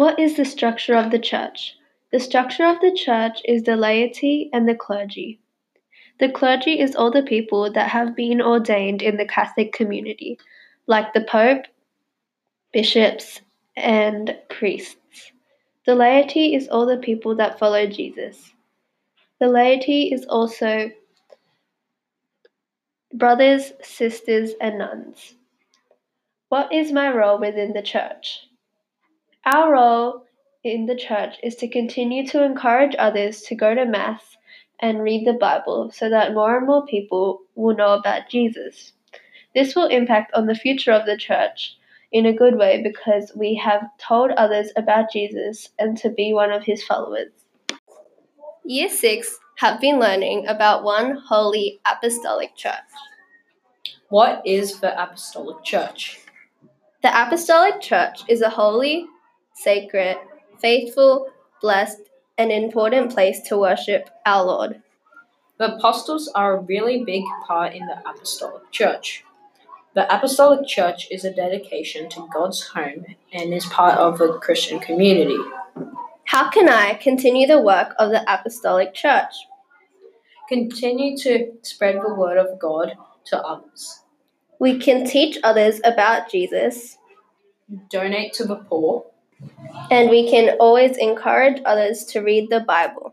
What is the structure of the church? The structure of the church is the laity and the clergy. The clergy is all the people that have been ordained in the Catholic community, like the Pope, bishops, and priests. The laity is all the people that follow Jesus. The laity is also brothers, sisters, and nuns. What is my role within the church? Our role in the church is to continue to encourage others to go to Mass and read the Bible so that more and more people will know about Jesus. This will impact on the future of the church in a good way because we have told others about Jesus and to be one of his followers. Year 6 have been learning about one holy apostolic church. What is the apostolic church? The apostolic church is a holy, sacred, faithful, blessed, and important place to worship our Lord. The apostles are a really big part in the apostolic church. The apostolic church is a dedication to God's home and is part of the Christian community. How can I continue the work of the apostolic church? Continue to spread the word of God to others. We can teach others about Jesus, Donate to the poor. And we can always encourage others to read the Bible.